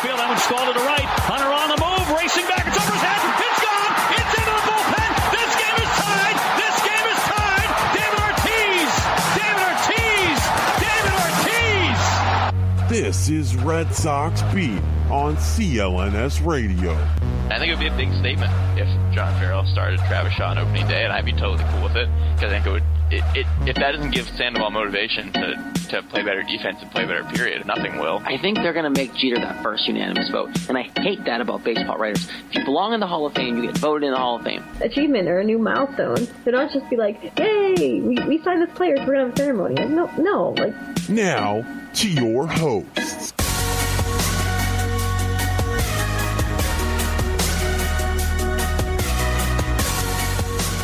Field, that one's stalled to the right. Hunter on the move, racing back. It's over his head. It's gone. It's into the bullpen. This game is tied. This game is tied. David Ortiz. David Ortiz. David Ortiz. This is Red Sox Beat on CLNS Radio. I think it would be a big statement if John Farrell started Travis Shaw on opening day, and I'd be totally cool with it because I think it would. It, it, if that doesn't give Sandoval motivation to, to play better defense and play better, period, nothing will. I think they're going to make Jeter that first unanimous vote, and I hate that about baseball writers. If you belong in the Hall of Fame, you get voted in the Hall of Fame. Achievement or a new milestone. So don't just be like, "Yay, we, we signed this player, so we're gonna have a ceremony." Like, no, no, like. Now to your hosts.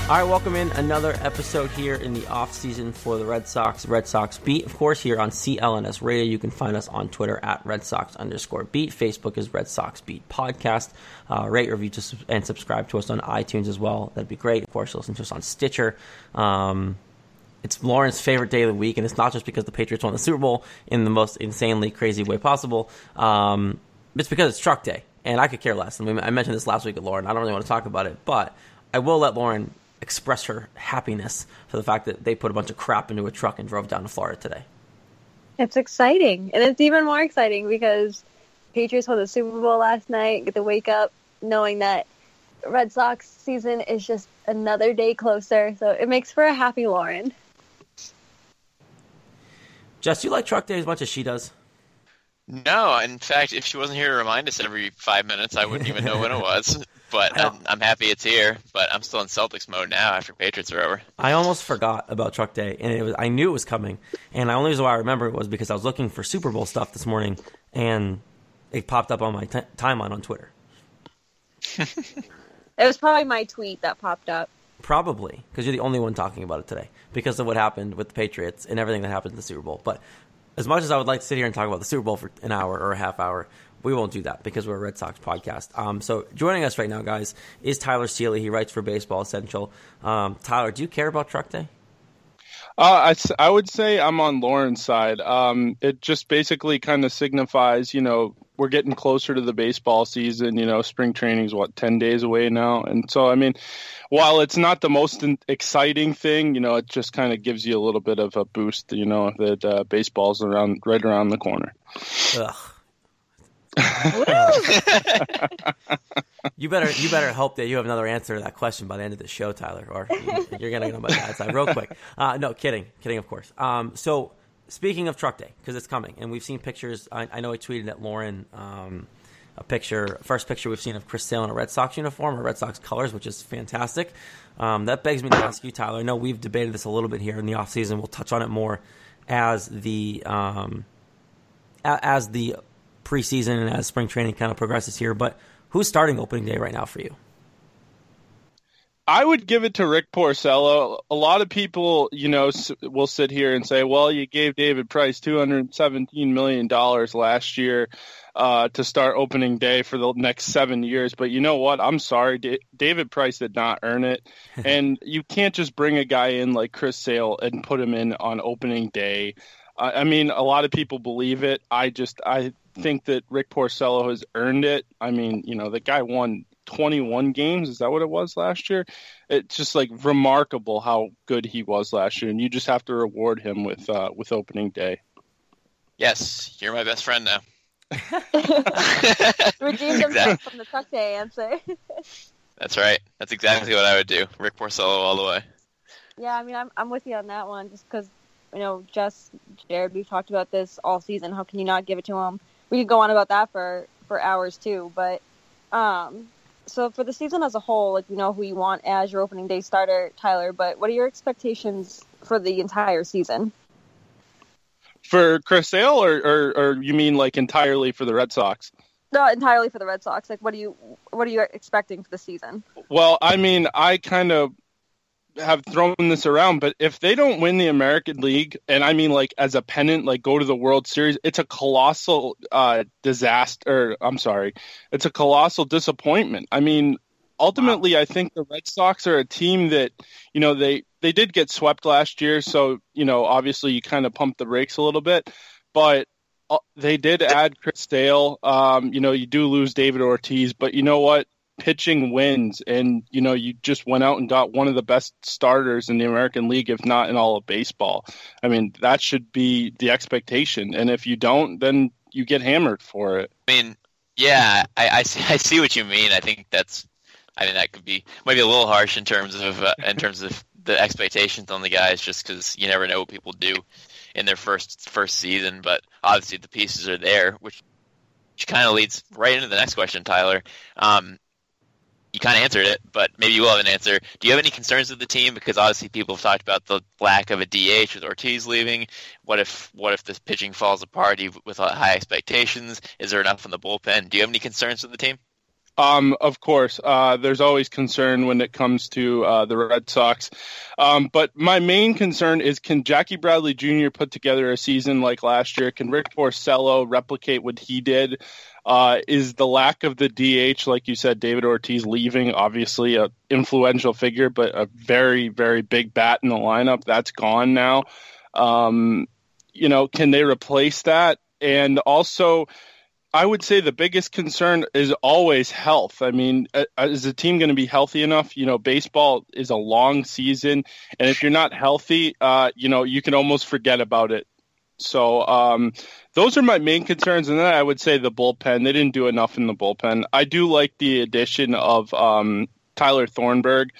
All right, welcome in another episode here in the off season for the Red Sox, Red Sox Beat. Of course, here on CLNS Radio, you can find us on Twitter at Red Sox underscore Beat. Facebook is Red Sox Beat Podcast. Uh, rate, review, to, and subscribe to us on iTunes as well. That'd be great. Of course, listen to us on Stitcher. Um, it's Lauren's favorite day of the week, and it's not just because the Patriots won the Super Bowl in the most insanely crazy way possible. Um, it's because it's Truck Day, and I could care less. Mean, I mentioned this last week with Lauren. I don't really want to talk about it, but I will let Lauren express her happiness for the fact that they put a bunch of crap into a truck and drove down to Florida today. It's exciting, and it's even more exciting because Patriots won the Super Bowl last night. Get to wake up knowing that Red Sox season is just another day closer. So it makes for a happy Lauren. Jess, do you like Truck Day as much as she does? No, in fact, if she wasn't here to remind us every five minutes, I wouldn't even know when it was. But I'm, I'm, happy it's here. But I'm still in Celtics mode now after Patriots are over. I almost forgot about Truck Day, and it was I knew it was coming. And the only reason why I remember it was because I was looking for Super Bowl stuff this morning, and it popped up on my t- timeline on Twitter. it was probably my tweet that popped up. Probably because you're the only one talking about it today because of what happened with the Patriots and everything that happened in the Super Bowl. But as much as I would like to sit here and talk about the Super Bowl for an hour or a half hour, we won't do that because we're a Red Sox podcast. Um, so joining us right now, guys, is Tyler Sealey. He writes for Baseball Essential. Um, Tyler, do you care about Truck Day? Uh, I, I would say I'm on Lauren's side. Um, it just basically kind of signifies, you know, we're getting closer to the baseball season. You know, spring training is what ten days away now, and so I mean, while it's not the most exciting thing, you know, it just kind of gives you a little bit of a boost. You know, that uh, baseball's around right around the corner. Ugh. you better you better hope that you have another answer to that question by the end of the show, Tyler, or you're gonna on my bad side real quick. Uh, no, kidding, kidding, of course. Um, so speaking of Truck Day, because it's coming, and we've seen pictures. I, I know I tweeted at Lauren um, a picture, first picture we've seen of Chris Sale in a Red Sox uniform, or Red Sox colors, which is fantastic. Um, that begs me to ask you, Tyler. I know we've debated this a little bit here in the offseason. We'll touch on it more as the um, as the preseason and as spring training kind of progresses here. But who's starting opening day right now for you? I would give it to Rick Porcello. A lot of people, you know, will sit here and say, "Well, you gave David Price two hundred seventeen million dollars last year uh, to start opening day for the next seven years." But you know what? I'm sorry, D- David Price did not earn it, and you can't just bring a guy in like Chris Sale and put him in on opening day. I mean, a lot of people believe it. I just I think that Rick Porcello has earned it. I mean, you know, the guy won 21 games. Is that what it was last year? It's just like remarkable how good he was last year, and you just have to reward him with uh, with opening day. Yes, you're my best friend now. Redeemed himself from the tuck day answer. That's right. That's exactly what I would do. Rick Porcello all the way. Yeah, I mean, I'm I'm with you on that one, just because you know, Jess, Jared, we've talked about this all season. How can you not give it to him? We could go on about that for for hours too, but um, so for the season as a whole, like you know who you want as your opening day starter, Tyler. But what are your expectations for the entire season? For Chris Sale, or, or or you mean like entirely for the Red Sox? No, entirely for the Red Sox. Like, what do you what are you expecting for the season? Well, I mean, I kind of have thrown this around, but if they don't win the American League, and I mean like as a pennant, like go to the World Series, it's a colossal uh, disaster. I'm sorry, it's a colossal disappointment. I mean, ultimately, wow. I think the Red Sox are a team that you know they they did get swept last year, so you know obviously you kind of pump the brakes a little bit, but uh, they did add Chris Sale. Um, you know, you do lose David Ortiz, but you know what? Pitching wins, and you know, you just went out and got one of the best starters in the American League, if not in all of baseball. I mean, that should be the expectation. And if you don't, then you get hammered for it. I mean, yeah, I, I see. I see what you mean. I think that's. I mean, that could be maybe a little harsh in terms of uh, in terms of the expectations on the guys, just because you never know what people do in their first first season. But obviously the pieces are there, which which kind of leads right into the next question, Tyler. Um, you kind of answered it, but maybe you will have an answer. Do you have any concerns with the team? Because obviously people have talked about the lack of a DH with Ortiz leaving. What if what if this pitching falls apart with high expectations? Is there enough in the bullpen? Do you have any concerns with the team? Um, of course, uh, there's always concern when it comes to uh, the Red Sox. Um, but my main concern is can Jackie Bradley Jr. put together a season like last year? Can Rick Porcello replicate what he did? Uh, is the lack of the DH, like you said, David Ortiz leaving, obviously a influential figure, but a very, very big bat in the lineup. That's gone now. Um, you know, can they replace that? And also, I would say the biggest concern is always health. I mean, is the team going to be healthy enough? You know, baseball is a long season, and if you're not healthy, uh, you know, you can almost forget about it. So um, those are my main concerns, and then I would say the bullpen. They didn't do enough in the bullpen. I do like the addition of um, Tyler Thornburg.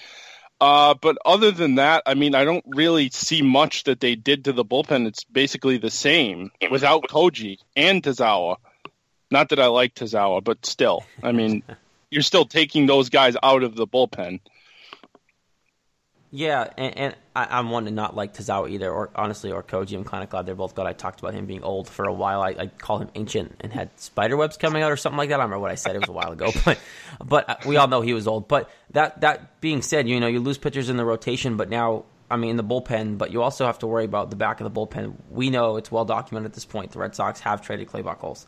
Uh, but other than that, I mean, I don't really see much that they did to the bullpen. It's basically the same without Koji and Tazawa. Not that I like Tazawa, but still, I mean, you're still taking those guys out of the bullpen. Yeah, and, and I, am one to not like Tazawa either, or honestly, or Koji. I'm kind of glad they're both good. I talked about him being old for a while. I, I call him ancient and had spider webs coming out or something like that. I remember what I said. It was a while ago, but but uh, we all know he was old. But that that being said, you know, you lose pitchers in the rotation, but now I mean, the bullpen, but you also have to worry about the back of the bullpen. We know it's well documented at this point. The Red Sox have traded Clay Buchholz.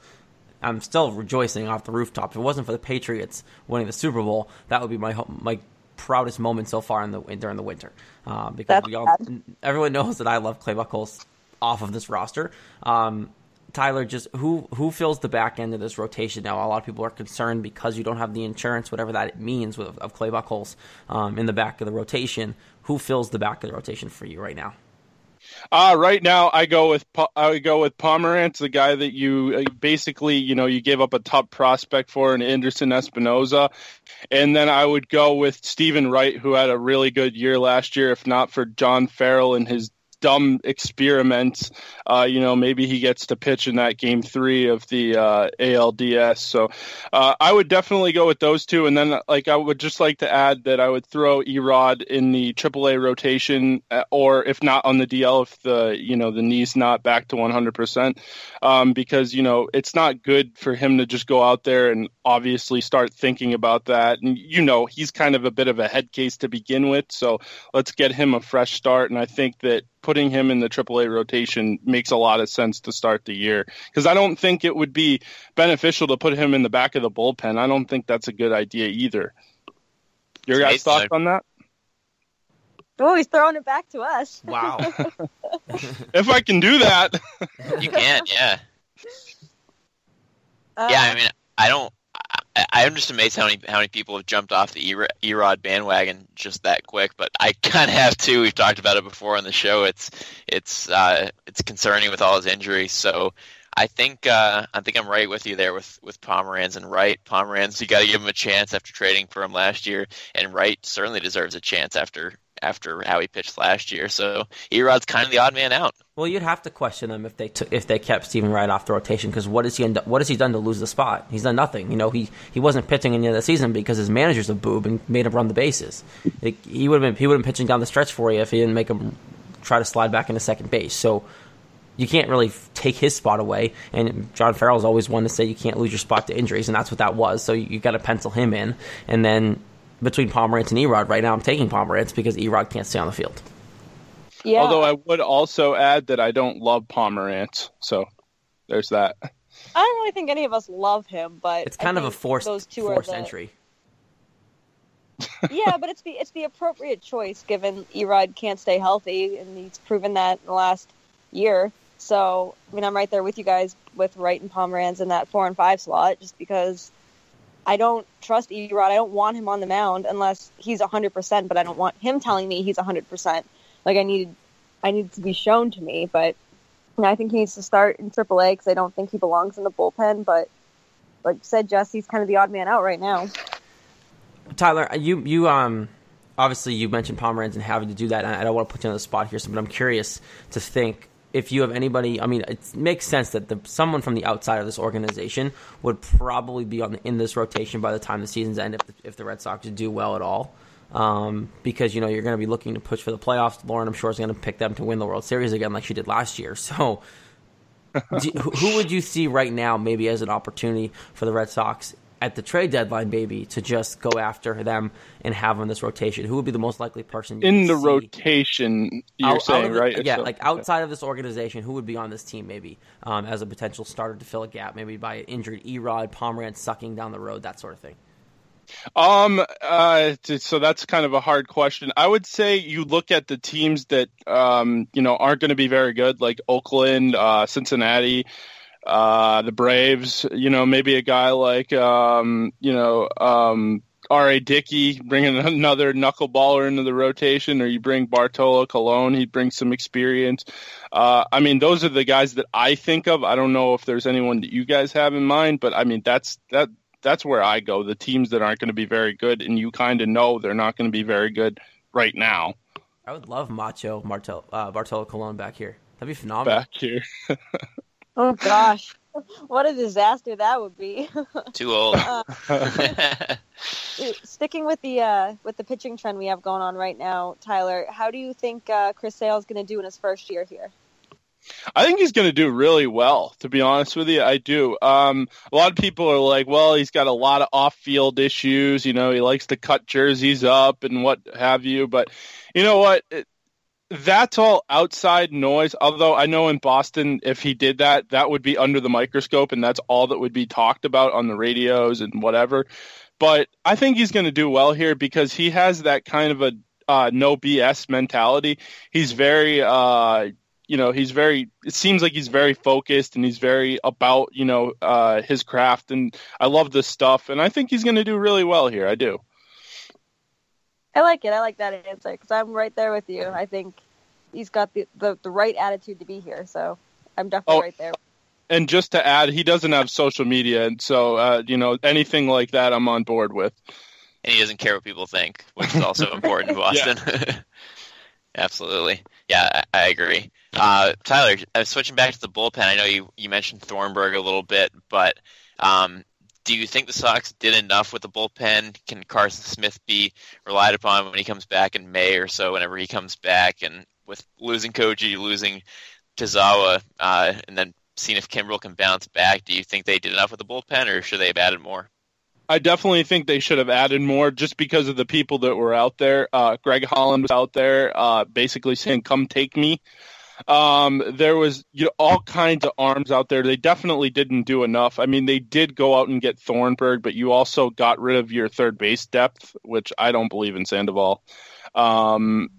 I'm still rejoicing off the rooftop. If it wasn't for the Patriots winning the Super Bowl, that would be my my proudest moment so far in the during the winter. Uh, because That's we all bad. everyone knows that I love Clay Buchholz off of this roster. Um, Tyler, just who who fills the back end of this rotation now? A lot of people are concerned because you don't have the insurance, whatever that means, with, of Clay Buchholz um, in the back of the rotation. Who fills the back of the rotation for you right now? Uh, right now, I go with I go with Pomeranz, the guy that you uh, basically you know you gave up a top prospect for, an Anderson Espinoza, and then I would go with Steven Wright, who had a really good year last year. If not for John Farrell and his dumb experiments. Uh, you know, maybe he gets to pitch in that game three of the uh, ALDS. So uh, I would definitely go with those two. And then, like, I would just like to add that I would throw Erod in the AAA rotation, uh, or if not on the DL, if the you know the knee's not back to 100 percent, um, because you know it's not good for him to just go out there and obviously start thinking about that. And you know he's kind of a bit of a head case to begin with, so let's get him a fresh start. And I think that putting him in the AAA rotation makes a lot of sense to start the year because I don't think it would be beneficial to put him in the back of the bullpen. I don't think that's a good idea either. Your guys' thoughts on that? Oh, he's throwing it back to us. Wow. if I can do that. you can, yeah. Uh, yeah, I mean, I don't. I, am just amazed how many how many people have jumped off the Erod bandwagon just that quick. But I kind of have too. We've talked about it before on the show. It's it's uh, it's concerning with all his injuries. So I think uh, I think I'm right with you there with with Pomeranz and Wright. Pomeranz, you got to give him a chance after trading for him last year, and Wright certainly deserves a chance after after how he pitched last year. So Erod's kind of the odd man out. Well, you'd have to question them if they if they kept Steven Wright off the rotation because what has he what has he done to lose the spot? He's done nothing. You know, he he wasn't pitching in the, the season because his manager's a boob and made him run the bases. It, he would have been he would have pitching down the stretch for you if he didn't make him try to slide back into second base. So you can't really take his spot away. And John Farrell's always one to say you can't lose your spot to injuries, and that's what that was. So you, you got to pencil him in. And then between Pomeranz and Erod, right now I'm taking Pomeranz because Erod can't stay on the field. Yeah. Although I would also add that I don't love Pomeranz, so there's that. I don't really think any of us love him, but it's kind of a forced those two forced are the, entry. yeah, but it's the it's the appropriate choice given Erod can't stay healthy, and he's proven that in the last year. So, I mean, I'm right there with you guys with Wright and Pomeranz in that four and five slot, just because I don't trust Erod. I don't want him on the mound unless he's 100%, but I don't want him telling me he's 100%. Like, I need, I need to be shown to me, but you know, I think he needs to start in AAA because I don't think he belongs in the bullpen, but like you said, Jesse's kind of the odd man out right now. Tyler, you, you, um, obviously you mentioned Pomeranz and having to do that. And I don't want to put you on the spot here, but I'm curious to think if you have anybody, I mean, it makes sense that the, someone from the outside of this organization would probably be on the, in this rotation by the time the season's end if the, if the Red Sox do well at all. Um, because you know you're going to be looking to push for the playoffs. Lauren, I'm sure, is going to pick them to win the World Series again, like she did last year. So, do, who would you see right now, maybe as an opportunity for the Red Sox at the trade deadline, maybe to just go after them and have them in this rotation? Who would be the most likely person in the see? rotation? You're Out- out saying of the- right? Yeah, So- like outside of this organization, who would be on this team maybe um, as a potential starter to fill a gap, maybe by injured Erod, Pomeranz sucking down the road, that sort of thing. Um. Uh. So that's kind of a hard question. I would say you look at the teams that um you know aren't going to be very good, like Oakland, uh, Cincinnati, uh, the Braves. You know, maybe a guy like um you know um R.A. Dickey, bringing another knuckleballer into the rotation, or you bring Bartolo Colon, he brings some experience. Uh, I mean, those are the guys that I think of. I don't know if there's anyone that you guys have in mind, but I mean, that's that that's where I go. The teams that aren't going to be very good, and you kind of know they're not going to be very good right now. I would love Macho Martel, uh, Bartolo Colon back here. That'd be phenomenal. Back here, Oh gosh, what a disaster that would be. Too old. Uh, sticking with the uh, with the pitching trend we have going on right now, Tyler, how do you think uh, Chris Sale is going to do in his first year here? I think he's going to do really well. To be honest with you, I do. Um, a lot of people are like, "Well, he's got a lot of off-field issues. You know, he likes to cut jerseys up and what have you." But you know what? It, that's all outside noise. Although I know in Boston, if he did that, that would be under the microscope, and that's all that would be talked about on the radios and whatever. But I think he's going to do well here because he has that kind of a uh, no BS mentality. He's very, uh, you know, he's very. It seems like he's very focused and he's very about, you know, uh, his craft. And I love this stuff, and I think he's going to do really well here. I do. I like it. I like that answer because I'm right there with you. I think he's got the, the, the right attitude to be here. So I'm definitely Oh, right there. And just to add, he doesn't have social media, and so uh, you know anything like that, I'm on board with. and he doesn't care what people think, which is also important in Boston. Absolutely, yeah, I, I agree. Uh, Tyler, uh, switching back to the bullpen, I know you you mentioned Thornburg a little bit, but um, do you think the Sox did enough with the bullpen? Can Carson Smith be relied upon when he comes back in May or so? Whenever he comes back, and with losing Koji, losing Tazawa, uh, and then seeing if Kimbrel can bounce back, do you think they did enough with the bullpen, or should they have added more? I definitely think they should have added more just because of the people that were out there. Uh, Greg Holland was out there, uh, basically saying, "Come take me." Um, there was you know, all kinds of arms out there. They definitely didn't do enough. I mean, they did go out and get Thornburg, but you also got rid of your third base depth, which I don't believe in Sandoval. Um,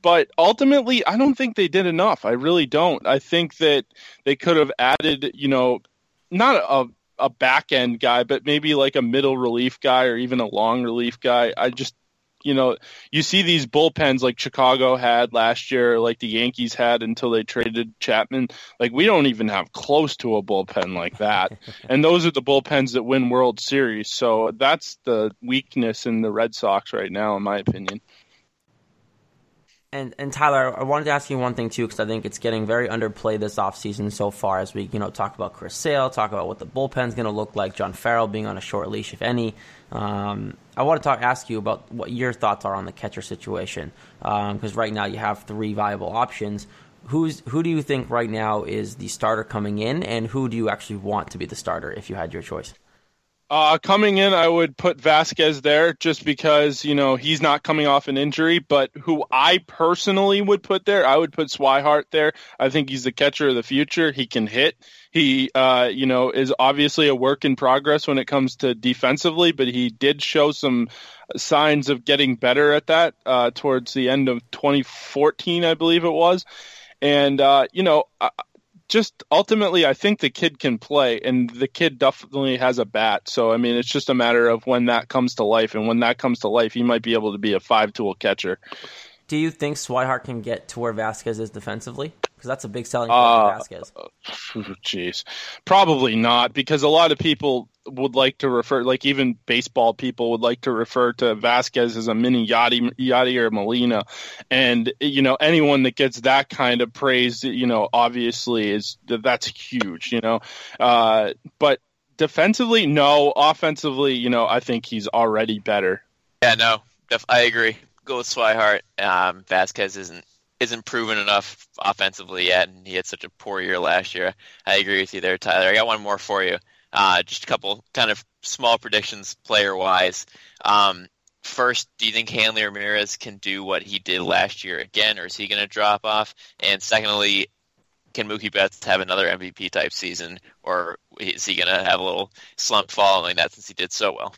but ultimately, I don't think they did enough. I really don't. I think that they could have added, you know, not a a back end guy, but maybe like a middle relief guy or even a long relief guy. I just, you know, you see these bullpens like Chicago had last year, like the Yankees had until they traded Chapman. Like we don't even have close to a bullpen like that. and those are the bullpens that win World Series. So that's the weakness in the Red Sox right now, in my opinion. And and Tyler, I wanted to ask you one thing too, because I think it's getting very underplayed this offseason so far. As we you know talk about Chris Sale, talk about what the bullpen's going to look like, John Farrell being on a short leash, if any. Um, I want to talk, ask you about what your thoughts are on the catcher situation, because um, right now you have three viable options. Who's who do you think right now is the starter coming in, and who do you actually want to be the starter if you had your choice? Uh, coming in, I would put Vazquez there just because, you know, he's not coming off an injury. But who I personally would put there, I would put Swihart there. I think he's the catcher of the future. He can hit. He, uh, you know, is obviously a work in progress when it comes to defensively, but he did show some signs of getting better at that uh, towards the end of 2014, I believe it was. And, uh, you know, just ultimately, I think the kid can play, and the kid definitely has a bat. So, I mean, it's just a matter of when that comes to life, and when that comes to life, he might be able to be a five-tool catcher. Do you think Swihart can get to where Vazquez is defensively? Because that's a big selling point uh, for Vazquez. Jeez, probably not, because a lot of people would like to refer, like even baseball people would like to refer to Vazquez as a mini Yadi, Yadier Molina, and you know anyone that gets that kind of praise, you know, obviously is that's huge, you know, uh, but defensively, no. Offensively, you know, I think he's already better. Yeah, no, I agree. Go with Swihart. Um, Vazquez isn't isn't proven enough offensively yet, and he had such a poor year last year. I agree with you there, Tyler. I got one more for you. Uh, just a couple kind of small predictions player wise. Um, first, do you think Hanley Ramirez can do what he did last year again, or is he going to drop off? And secondly, can Mookie Betts have another MVP type season, or is he going to have a little slump following that since he did so well?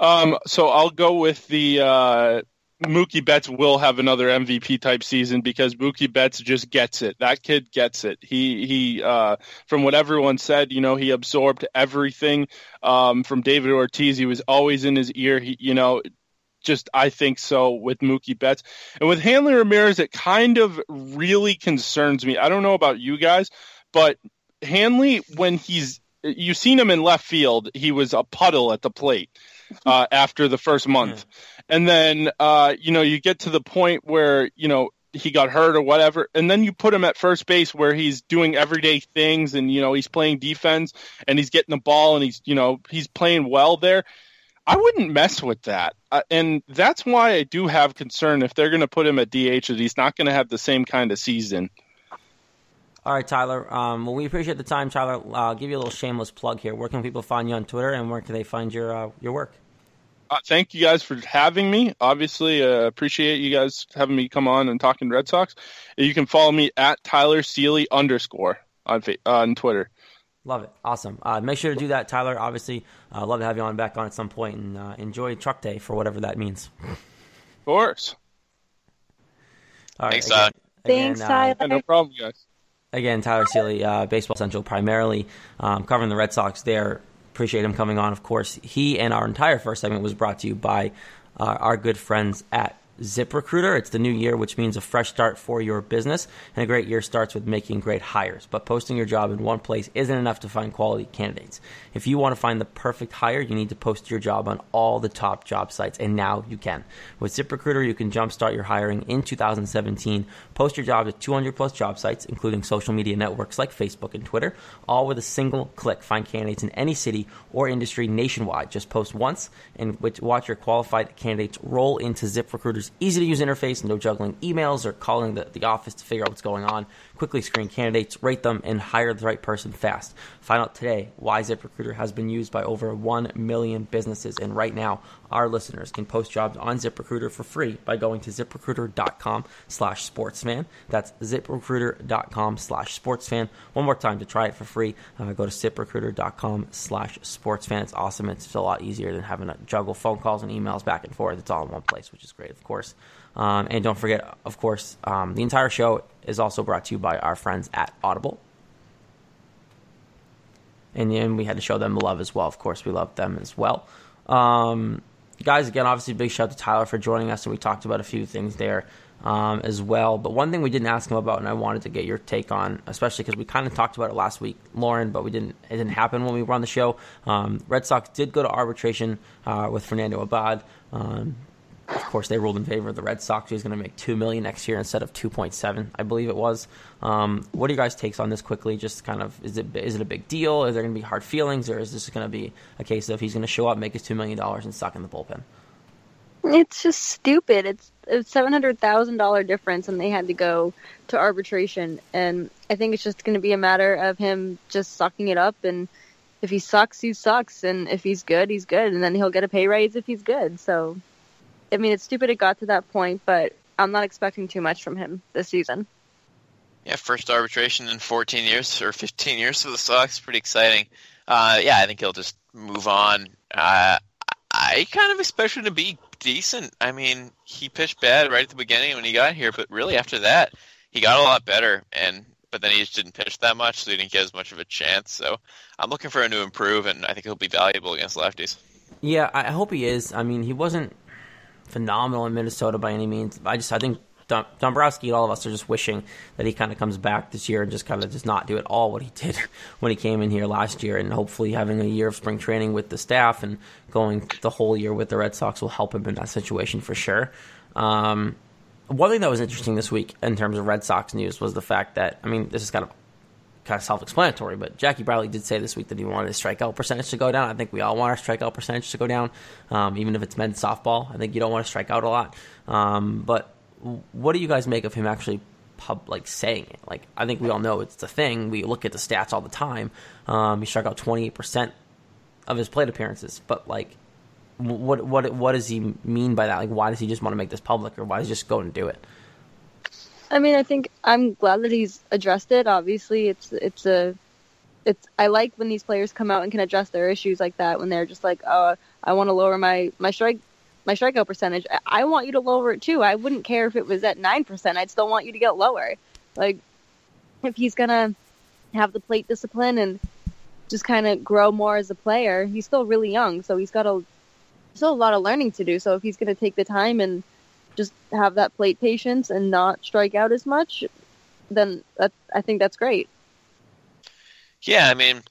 Um, so I'll go with the uh, Mookie Betts will have another MVP type season because Mookie Betts just gets it. That kid gets it. He he uh, from what everyone said, you know, he absorbed everything um, from David Ortiz. He was always in his ear. He you know, just I think so with Mookie Betts. And with Hanley Ramirez, it kind of really concerns me. I don't know about you guys, but Hanley when he's you've seen him in left field, he was a puddle at the plate uh, after the first month. Yeah and then uh, you know you get to the point where you know he got hurt or whatever, and then you put him at first base where he's doing everyday things, and you know he's playing defense and he's getting the ball and he's you know he's playing well there. I wouldn't mess with that, uh, and that's why I do have concern if they're going to put him at DH that he's not going to have the same kind of season. All right, Tyler. Um, well, we appreciate the time, Tyler. I'll give you a little shameless plug here. Where can people find you on Twitter, and where can they find your uh, your work? Uh, thank you guys for having me. Obviously, uh, appreciate you guys having me come on and talking Red Sox. You can follow me at Tyler Sealey underscore on uh, on Twitter. Love it. Awesome. Uh, make sure to do that, Tyler. Obviously, uh, love to have you on back on at some point and uh, enjoy Truck Day for whatever that means. Of course. All right, Thanks, again, Thanks, Tyler. Yeah, no problem, guys. Again, Tyler Sealey, Baseball Essential, primarily um, covering the Red Sox there appreciate him coming on. Of course, he and our entire first segment was brought to you by uh, our good friends at ZipRecruiter. It's the new year, which means a fresh start for your business. And a great year starts with making great hires. But posting your job in one place isn't enough to find quality candidates. If you want to find the perfect hire, you need to post your job on all the top job sites. And now you can. With ZipRecruiter, you can jumpstart your hiring in 2017. Post your job to 200 plus job sites, including social media networks like Facebook and Twitter, all with a single click. Find candidates in any city or industry nationwide. Just post once and watch your qualified candidates roll into ZipRecruiter's easy to use interface, no juggling emails or calling the, the office to figure out what's going on. Quickly screen candidates, rate them, and hire the right person fast. Find out today why ZipRecruiter has been used by over 1 million businesses. And right now, our listeners can post jobs on ZipRecruiter for free by going to ziprecruiter.com slash sportsfan. That's ziprecruiter.com slash sportsfan. One more time to try it for free. Uh, go to ziprecruiter.com slash sportsfan. It's awesome. It's a lot easier than having to juggle phone calls and emails back and forth. It's all in one place, which is great, of course. Um, and don't forget, of course, um, the entire show is also brought to you by our friends at Audible. And then we had to show them love as well. Of course, we love them as well. Um, guys, again, obviously, big shout out to Tyler for joining us, and we talked about a few things there um, as well. But one thing we didn't ask him about, and I wanted to get your take on, especially because we kind of talked about it last week, Lauren, but we didn't. It didn't happen when we were on the show. Um, Red Sox did go to arbitration uh, with Fernando Abad. Um, of course, they ruled in favor of the Red Sox. He's going to make two million next year instead of two point seven, I believe it was. Um, what are you guys' takes on this? Quickly, just kind of is it is it a big deal? Is there going to be hard feelings, or is this going to be a case of he's going to show up, make his two million dollars, and suck in the bullpen? It's just stupid. It's a seven hundred thousand dollar difference, and they had to go to arbitration. And I think it's just going to be a matter of him just sucking it up. And if he sucks, he sucks, and if he's good, he's good, and then he'll get a pay raise if he's good. So I mean, it's stupid it got to that point, but I'm not expecting too much from him this season. Yeah, first arbitration in 14 years or 15 years for the Sox. Pretty exciting. Uh, yeah, I think he'll just move on. Uh, I kind of expect him to be decent. I mean, he pitched bad right at the beginning when he got here, but really after that, he got a lot better. And but then he just didn't pitch that much, so he didn't get as much of a chance. So I'm looking for him to improve, and I think he'll be valuable against lefties. Yeah, I hope he is. I mean, he wasn't phenomenal in Minnesota by any means. I just I think Dom- Dombrowski and all of us are just wishing that he kind of comes back this year and just kind of does not do at all what he did when he came in here last year. And hopefully, having a year of spring training with the staff and going the whole year with the Red Sox will help him in that situation for sure. Um, one thing that was interesting this week in terms of Red Sox news was the fact that I mean this is kind of kind of self-explanatory, but Jackie Bradley did say this week that he wanted his strikeout percentage to go down. I think we all want our strikeout percentage to go down, um, even if it's men's softball. I think you don't want to strike out a lot. Um, but what do you guys make of him actually pub like saying it? Like I think we all know it's the thing. We look at the stats all the time. Um, he struck out 28 percent of his plate appearances, but like. What what what does he mean by that? Like, why does he just want to make this public, or why does he just go and do it? I mean, I think I'm glad that he's addressed it. Obviously, it's it's a it's I like when these players come out and can address their issues like that when they're just like, "Oh, I want to lower my my strike my strikeout percentage." I, I want you to lower it too. I wouldn't care if it was at 9%. I'd still want you to get lower. Like if he's going to have the plate discipline and just kind of grow more as a player, he's still really young, so he's got a still a lot of learning to do. So if he's going to take the time and just have that plate patience and not strike out as much, then that, I think that's great. Yeah, I mean,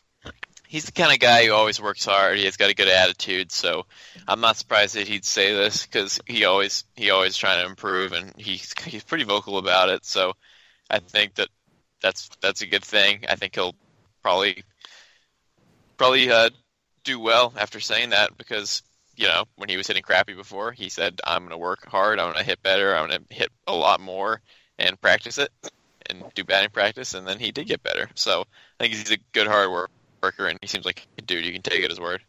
he's the kind of guy who always works hard. He has got a good attitude, so I'm not surprised that he'd say this because he always he always trying to improve, and he's he's pretty vocal about it. So I think that that's that's a good thing. I think he'll probably probably uh, do well after saying that because you know, when he was hitting crappy before, he said, I'm going to work hard. I'm going to hit better. I'm going to hit a lot more and practice it and do batting practice. And then he did get better. So I think he's a good hard worker and he seems like a dude you can take at his word.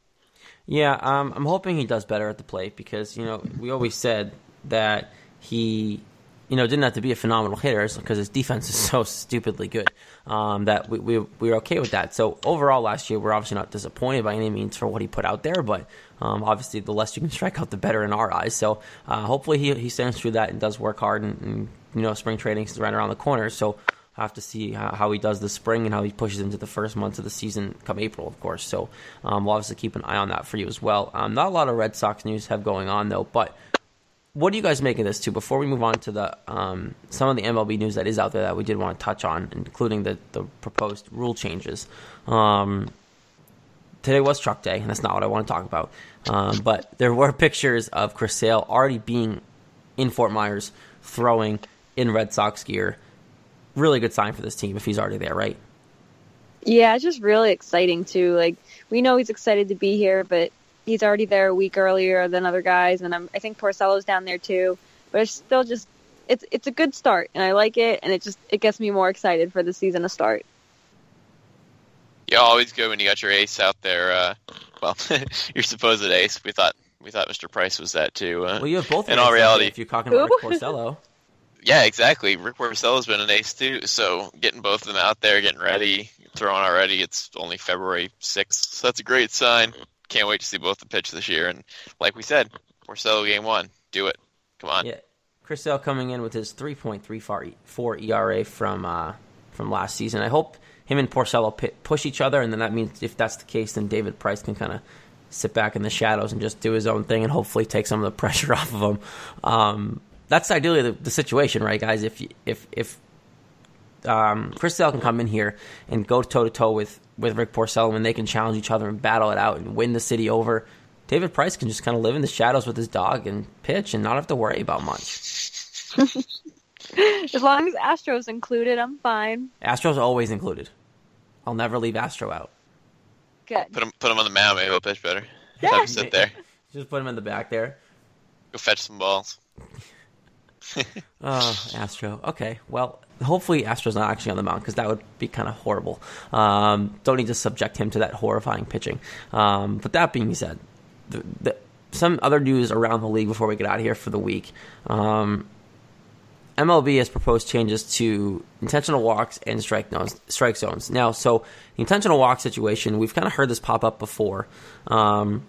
Yeah, um, I'm hoping he does better at the plate because, you know, we always said that he you know, didn't have to be a phenomenal hitter because his defense is so stupidly good um, that we, we, we were okay with that. So overall, last year we're obviously not disappointed by any means for what he put out there, but um, obviously the less you can strike out, the better in our eyes. So uh, hopefully he he stands through that and does work hard. And, and you know, spring training is right around the corner, so I have to see how, he does this spring and how he pushes into the first months of the season come April, of course. So um, we'll obviously keep an eye on that for you as well. Um, not a lot of Red Sox news have going on though, but what do you guys make of this too? Before we move on to the um, some of the MLB news that is out there that we did want to touch on, including the, the proposed rule changes. Um, today was Truck Day, and that's not what I want to talk about. Um, but there were pictures of Chris Sale already being in Fort Myers throwing in Red Sox gear. Really good sign for this team if he's already there, right? Yeah, it's just really exciting too. Like we know he's excited to be here, but he's already there a week earlier than other guys, and I'm, I think Porcello's down there too. But it's still just it's it's a good start, and I like it, and it just it gets me more excited for the season to start. Yeah, always good when you got your ace out there. Uh, well, your supposed ace. We thought we thought Mr. Price was that too. Uh, well, you have both. In all reality, if you're talking about Rick Porcello. yeah, exactly. Rick Porcello's been an ace too. So getting both of them out there, getting ready, throwing already. It's only February sixth, so that's a great sign can't wait to see both the pitch this year. And like we said, Porcello game one, do it. Come on. Yeah, Chris Sale coming in with his 3.34 ERA from uh, from last season. I hope him and Porcello push each other, and then that means if that's the case, then David Price can kind of sit back in the shadows and just do his own thing and hopefully take some of the pressure off of him. Um, that's ideally the, the, situation, right, guys? If if if um, Chris Sale can come in here and go toe to toe with with Rick Porcello and they can challenge each other and battle it out and win the city over. David Price can just kind of live in the shadows with his dog and pitch and not have to worry about much. as long as Astro's included, I'm fine. Astro's always included. I'll never leave Astro out. Good. Put him put him on the mound. Maybe he'll pitch better. Yeah. Have him sit there. Just put him in the back there. Go fetch some balls. oh, Astro. Okay. Well, hopefully Astro's not actually on the mound because that would be kind of horrible. Um, don't need to subject him to that horrifying pitching. Um, but that being said, the, the, some other news around the league before we get out of here for the week. Um, MLB has proposed changes to intentional walks and strike zones. Strike zones. Now, so the intentional walk situation, we've kind of heard this pop up before, um,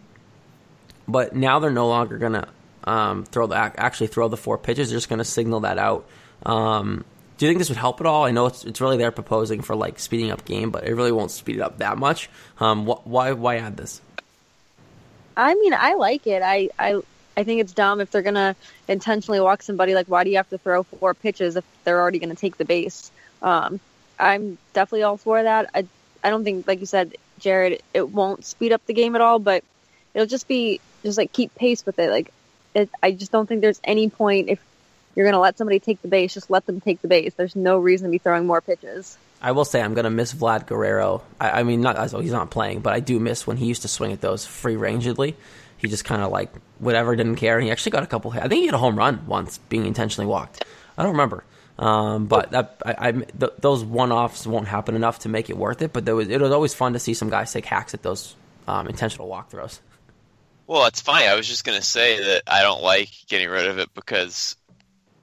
but now they're no longer going to um, throw the actually throw the four pitches. They're just going to signal that out. Um, do you think this would help at all? I know it's, it's really they're proposing for like speeding up game, but it really won't speed it up that much. Um, wh- why why add this? I mean, I like it. I I I think it's dumb if they're gonna intentionally walk somebody. Like, why do you have to throw four pitches if they're already gonna take the base? Um, I'm definitely all for that. I I don't think, like you said, Jared, it won't speed up the game at all, but it'll just be just like keep pace with it. Like, it, I just don't think there's any point if you're gonna let somebody take the base, just let them take the base. There's no reason to be throwing more pitches. I will say I'm going to miss Vlad Guerrero. I, I mean, not as well, he's not playing, but I do miss when he used to swing at those free rangedly he just kind of like whatever didn't care. He actually got a couple. I think he hit a home run once, being intentionally walked. I don't remember, um, but that I, I th- those one offs won't happen enough to make it worth it. But was it was always fun to see some guys take hacks at those um, intentional walk throws. Well, it's funny. I was just gonna say that I don't like getting rid of it because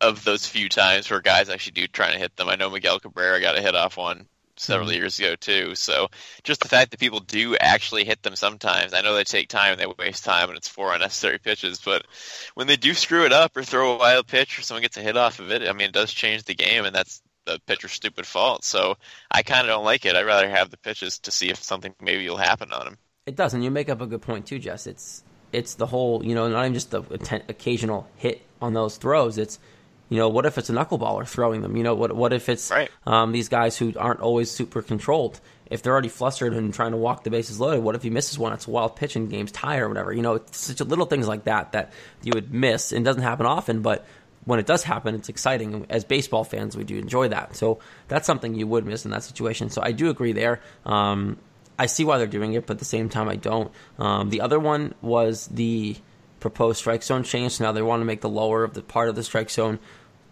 of those few times where guys actually do trying to hit them. I know Miguel Cabrera got a hit off one several years ago too. So just the fact that people do actually hit them sometimes. I know they take time and they waste time and it's four unnecessary pitches, but when they do screw it up or throw a wild pitch or someone gets a hit off of it, I mean it does change the game and that's the pitcher's stupid fault. So I kind of don't like it. I'd rather have the pitches to see if something maybe will happen on them. It does, and you make up a good point too, Jess. It's it's the whole, you know, not even just the occasional hit on those throws. It's you know, what if it's a knuckleballer throwing them? You know, what what if it's right. um, these guys who aren't always super controlled? If they're already flustered and trying to walk the bases loaded, what if he misses one? It's a wild pitch and game's tie or whatever. You know, it's such little things like that that you would miss. And it doesn't happen often, but when it does happen, it's exciting. As baseball fans, we do enjoy that. So that's something you would miss in that situation. So I do agree there. Um, I see why they're doing it, but at the same time, I don't. Um, the other one was the proposed strike zone change. So Now they want to make the lower of the part of the strike zone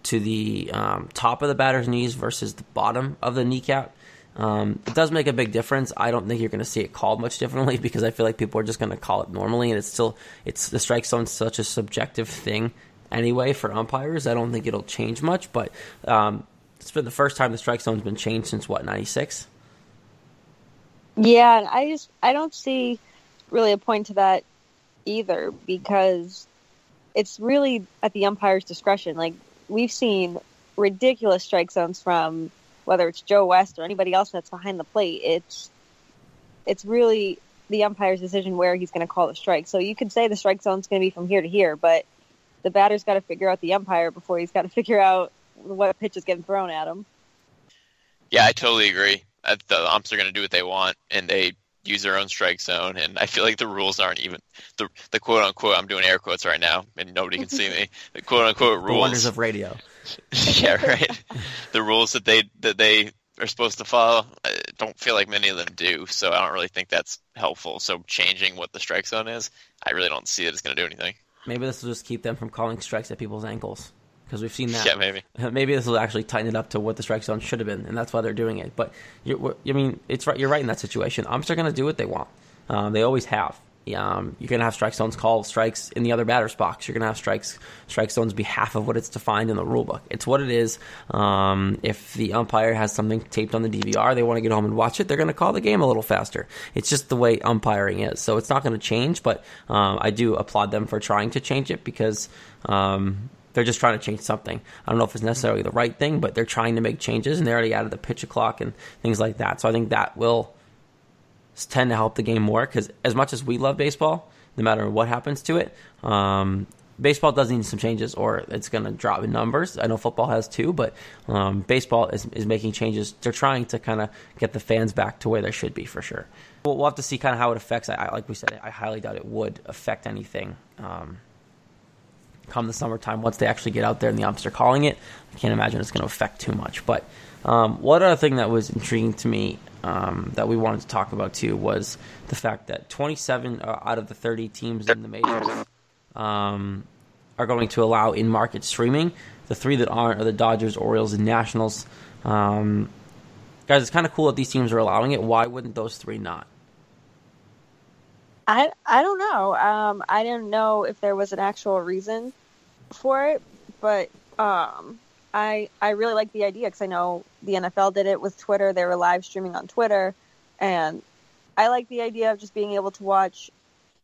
to the um, top of the batter's knees versus the bottom of the kneecap. Um, it does make a big difference. I don't think you're going to see it called much differently because I feel like people are just going to call it normally, and it's still it's the strike zone is such a subjective thing anyway for umpires. I don't think it'll change much, but um, it's been the first time the strike zone's been changed since what '96. Yeah, I just I don't see really a point to that either because it's really at the umpire's discretion. Like we've seen ridiculous strike zones from whether it's Joe West or anybody else that's behind the plate. It's it's really the umpire's decision where he's going to call the strike. So you could say the strike zone's going to be from here to here, but the batter's got to figure out the umpire before he's got to figure out what pitch is getting thrown at him. Yeah, I totally agree. The umps are going to do what they want, and they use their own strike zone. And I feel like the rules aren't even the the quote unquote. I'm doing air quotes right now, and nobody can see me. The quote unquote rules. The wonders of radio. yeah, right. the rules that they that they are supposed to follow. I don't feel like many of them do, so I don't really think that's helpful. So changing what the strike zone is, I really don't see that it's going to do anything. Maybe this will just keep them from calling strikes at people's ankles because we've seen that. Yeah, maybe. Maybe this will actually tighten it up to what the strike zone should have been, and that's why they're doing it. But I mean, it's right. You're right in that situation. Umps are going to do what they want. Um, they always have. Um, you're going to have strike zones call strikes in the other batter's box. You're going to have strikes strike zones be half of what it's defined in the rule book. It's what it is. Um, if the umpire has something taped on the DVR, they want to get home and watch it. They're going to call the game a little faster. It's just the way umpiring is. So it's not going to change. But um, I do applaud them for trying to change it because um, they're just trying to change something. I don't know if it's necessarily the right thing, but they're trying to make changes, and they already added the pitch clock and things like that. So I think that will tend to help the game more because as much as we love baseball, no matter what happens to it, um, baseball does need some changes or it's going to drop in numbers. I know football has too, but um, baseball is, is making changes. They're trying to kind of get the fans back to where they should be for sure. We'll, we'll have to see kind of how it affects. I, like we said, I highly doubt it would affect anything. Um, come the summertime, once they actually get out there and the umps are calling it, I can't imagine it's going to affect too much. But um, one other thing that was intriguing to me um, that we wanted to talk about too was the fact that 27 uh, out of the 30 teams in the majors um, are going to allow in-market streaming. The three that aren't are the Dodgers, Orioles, and Nationals. Um, guys, it's kind of cool that these teams are allowing it. Why wouldn't those three not? I I don't know. Um, I didn't know if there was an actual reason for it, but um, I I really like the idea because I know the NFL did it with Twitter. They were live streaming on Twitter, and I like the idea of just being able to watch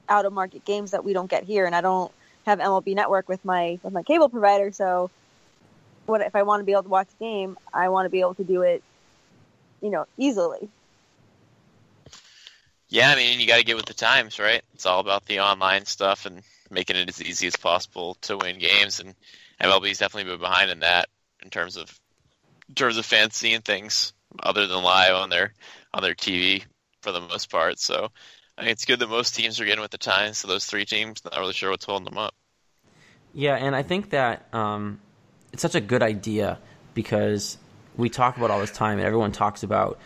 out of market games that we don't get here. And I don't have MLB Network with my with my cable provider, so what if I want to be able to watch a game? I want to be able to do it, you know, easily. Yeah, I mean, you got to get with the times, right? It's all about the online stuff and making it as easy as possible to win games. And MLB's definitely been behind in that in terms of in terms of fans seeing things other than live on their on their TV for the most part. So I think it's good that most teams are getting with the times. So those three teams, not really sure what's holding them up. Yeah, and I think that um, it's such a good idea because we talk about all this time, and everyone talks about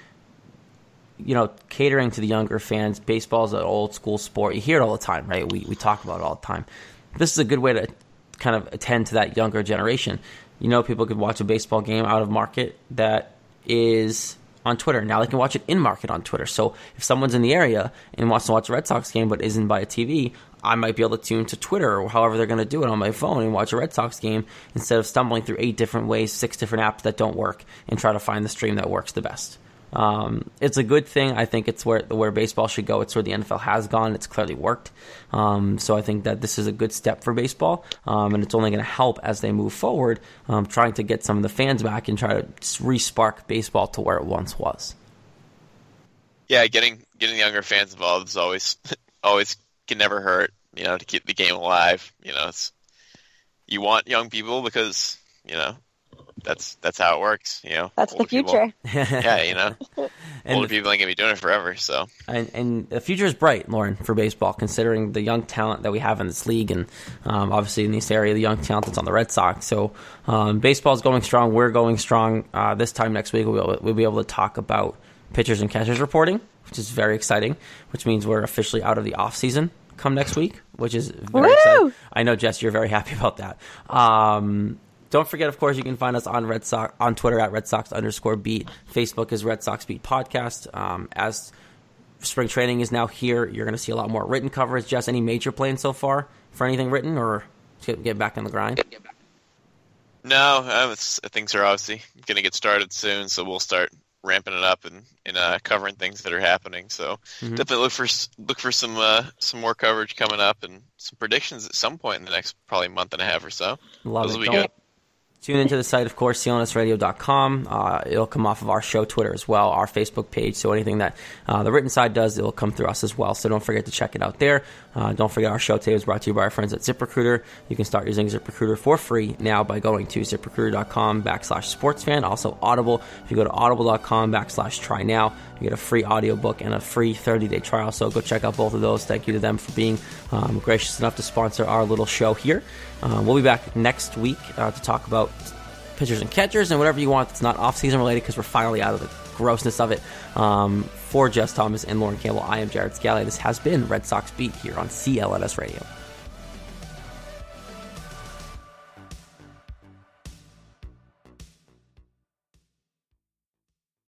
you know, catering to the younger fans. Baseball is an old school sport. You hear it all the time, right? We we talk about it all the time. This is a good way to kind of attend to that younger generation. You know, people could watch a baseball game out of market that is on Twitter. Now they can watch it in market on Twitter. So if someone's in the area and wants to watch a Red Sox game but isn't by a TV, I might be able to tune to Twitter or however they're going to do it on my phone and watch a Red Sox game instead of stumbling through eight different ways, six different apps that don't work, and try to find the stream that works the best. Um, it's a good thing. I think it's where where baseball should go. It's where the NFL has gone. It's clearly worked. Um, so I think that this is a good step for baseball, um, and it's only going to help as they move forward, um, trying to get some of the fans back and try to respark baseball to where it once was. Yeah, getting getting younger fans involved is always always can never hurt. You know, to keep the game alive. You know, it's you want young people because you know that's that's how it works. You know, that's the future. yeah, you know, and older people ain't gonna be doing it forever. So, and, and the future is bright, Lauren, for baseball, considering the young talent that we have in this league, and um, obviously in this area, the young talent that's on the Red Sox. So, um, baseball is going strong. We're going strong. Uh, this time next week, we'll, we'll be able to talk about pitchers and catchers reporting, which is very exciting. Which means we're officially out of the off season come next week, which is very Woo! exciting. I know, Jess, you're very happy about that. Um, don't forget, of course, you can find us on Red Sox on Twitter at Red Sox underscore beat. Facebook is Red Sox Beat Podcast. Um, as spring training is now here, you're going to see a lot more written coverage. Jess, any major plans so far for anything written, or get, get back on the grind? No, uh, things are obviously going to get started soon, so we'll start ramping it up and, and uh, covering things that are happening. So mm-hmm. definitely look for look for some uh, some more coverage coming up and some predictions at some point in the next probably month and a half or so. Love Those it. will be good. Tune into the site, of course, clnsradio.com. Uh, it'll come off of our show Twitter as well, our Facebook page. So anything that uh, the written side does, it'll come through us as well. So don't forget to check it out there. Uh, don't forget our show today is brought to you by our friends at ZipRecruiter. You can start using ZipRecruiter for free now by going to ziprecruiter.com backslash sportsfan. Also Audible. If you go to audible.com backslash try now, you get a free audiobook and a free 30-day trial. So go check out both of those. Thank you to them for being um, gracious enough to sponsor our little show here. Uh, we'll be back next week uh, to talk about pitchers and catchers and whatever you want that's not off-season related because we're finally out of the grossness of it. Um, for Jess Thomas and Lauren Campbell, I am Jared Scally. This has been Red Sox Beat here on CLNS Radio.